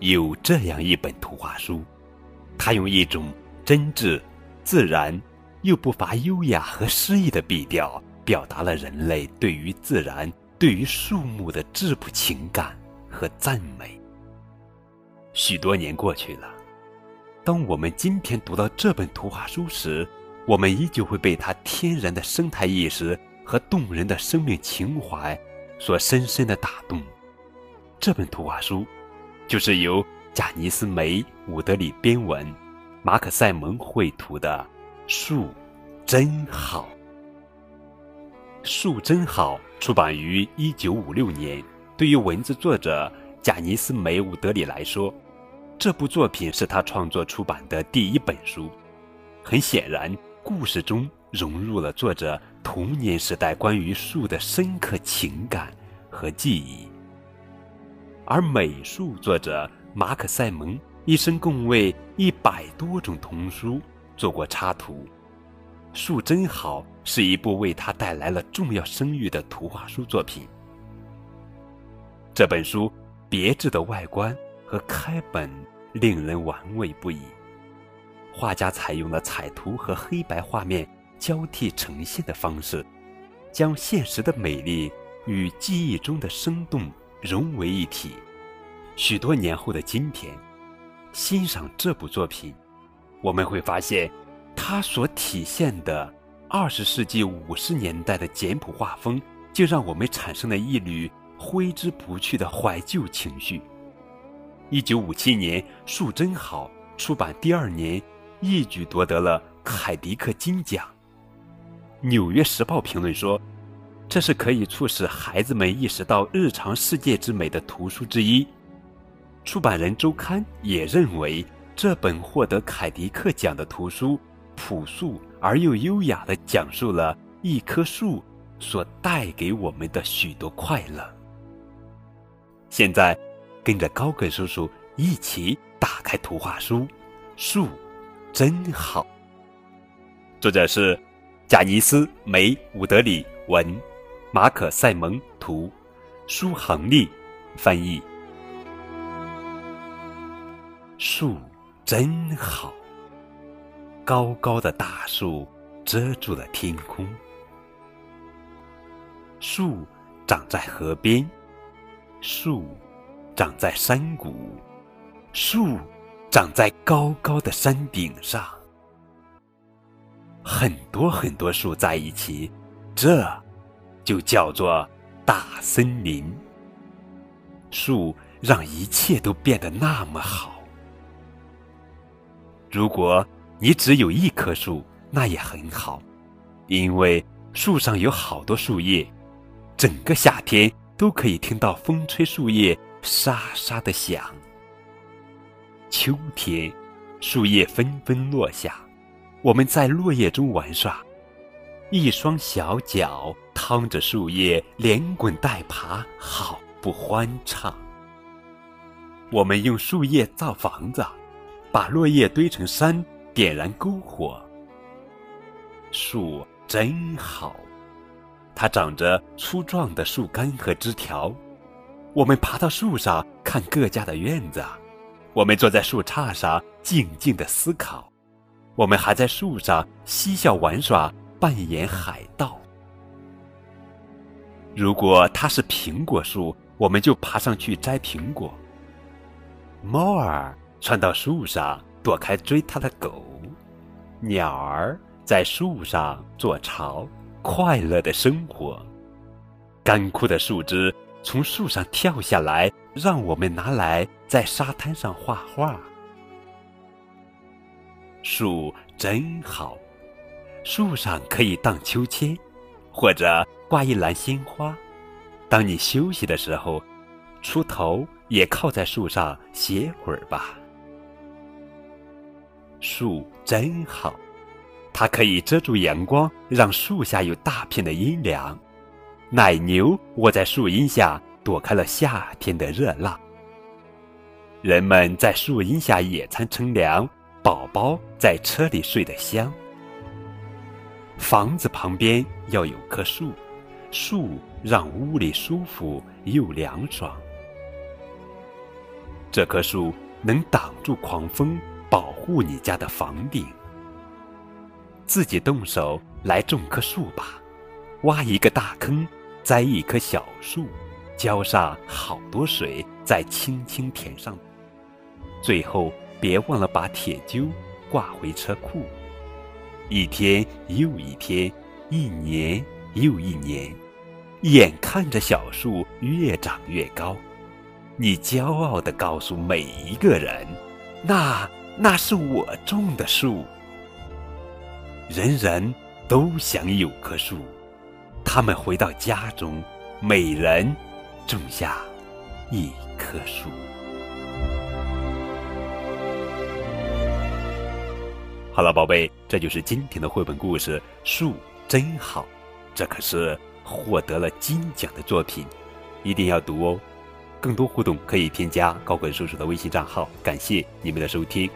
有这样一本图画书，它用一种真挚、自然又不乏优雅和诗意的笔调，表达了人类对于自然、对于树木的质朴情感和赞美。许多年过去了，当我们今天读到这本图画书时，我们依旧会被它天然的生态意识和动人的生命情怀所深深的打动。这本图画书。就是由贾尼斯·梅·伍德里编文，马可·塞蒙绘图的《树真好》。《树真好》出版于一九五六年。对于文字作者贾尼斯·梅·伍德里来说，这部作品是他创作出版的第一本书。很显然，故事中融入了作者童年时代关于树的深刻情感和记忆。而美术作者马可·塞蒙一生共为一百多种童书做过插图，《树真好》是一部为他带来了重要声誉的图画书作品。这本书别致的外观和开本令人玩味不已，画家采用了彩图和黑白画面交替呈现的方式，将现实的美丽与记忆中的生动。融为一体。许多年后的今天，欣赏这部作品，我们会发现，它所体现的二十世纪五十年代的简朴画风，就让我们产生了一缕挥之不去的怀旧情绪。一九五七年，《树真好》出版第二年，一举夺得了凯迪克金奖。《纽约时报》评论说。这是可以促使孩子们意识到日常世界之美的图书之一。出版人周刊也认为，这本获得凯迪克奖的图书，朴素而又优雅地讲述了一棵树所带给我们的许多快乐。现在，跟着高个叔叔一起打开图画书，《树真好》。作者是贾尼斯·梅·伍德里文。马可·塞蒙图，舒恒利翻译。树真好，高高的大树遮住了天空。树长在河边，树长在山谷，树长在高高的山顶上。很多很多树在一起，这。就叫做大森林。树让一切都变得那么好。如果你只有一棵树，那也很好，因为树上有好多树叶，整个夏天都可以听到风吹树叶沙沙的响。秋天，树叶纷纷落下，我们在落叶中玩耍，一双小脚。趟着树叶，连滚带爬，好不欢畅。我们用树叶造房子，把落叶堆成山，点燃篝火。树真好，它长着粗壮的树干和枝条。我们爬到树上看各家的院子，我们坐在树杈上静静的思考，我们还在树上嬉笑玩耍，扮演海盗。如果它是苹果树，我们就爬上去摘苹果。猫儿窜到树上躲开追它的狗，鸟儿在树上做巢，快乐的生活。干枯的树枝从树上跳下来，让我们拿来在沙滩上画画。树真好，树上可以荡秋千，或者。挂一篮鲜花，当你休息的时候，出头也靠在树上歇会儿吧。树真好，它可以遮住阳光，让树下有大片的阴凉。奶牛窝在树荫下，躲开了夏天的热浪。人们在树荫下野餐乘凉，宝宝在车里睡得香。房子旁边要有棵树。树让屋里舒服又凉爽。这棵树能挡住狂风，保护你家的房顶。自己动手来种棵树吧，挖一个大坑，栽一棵小树，浇上好多水，再轻轻填上。最后别忘了把铁锹挂回车库。一天又一天，一年又一年，眼看着小树越长越高，你骄傲地告诉每一个人：“那那是我种的树。”人人都想有棵树，他们回到家中，每人种下一棵树。好了，宝贝，这就是今天的绘本故事《树真好》，这可是获得了金奖的作品，一定要读哦。更多互动可以添加高管叔叔的微信账号。感谢你们的收听。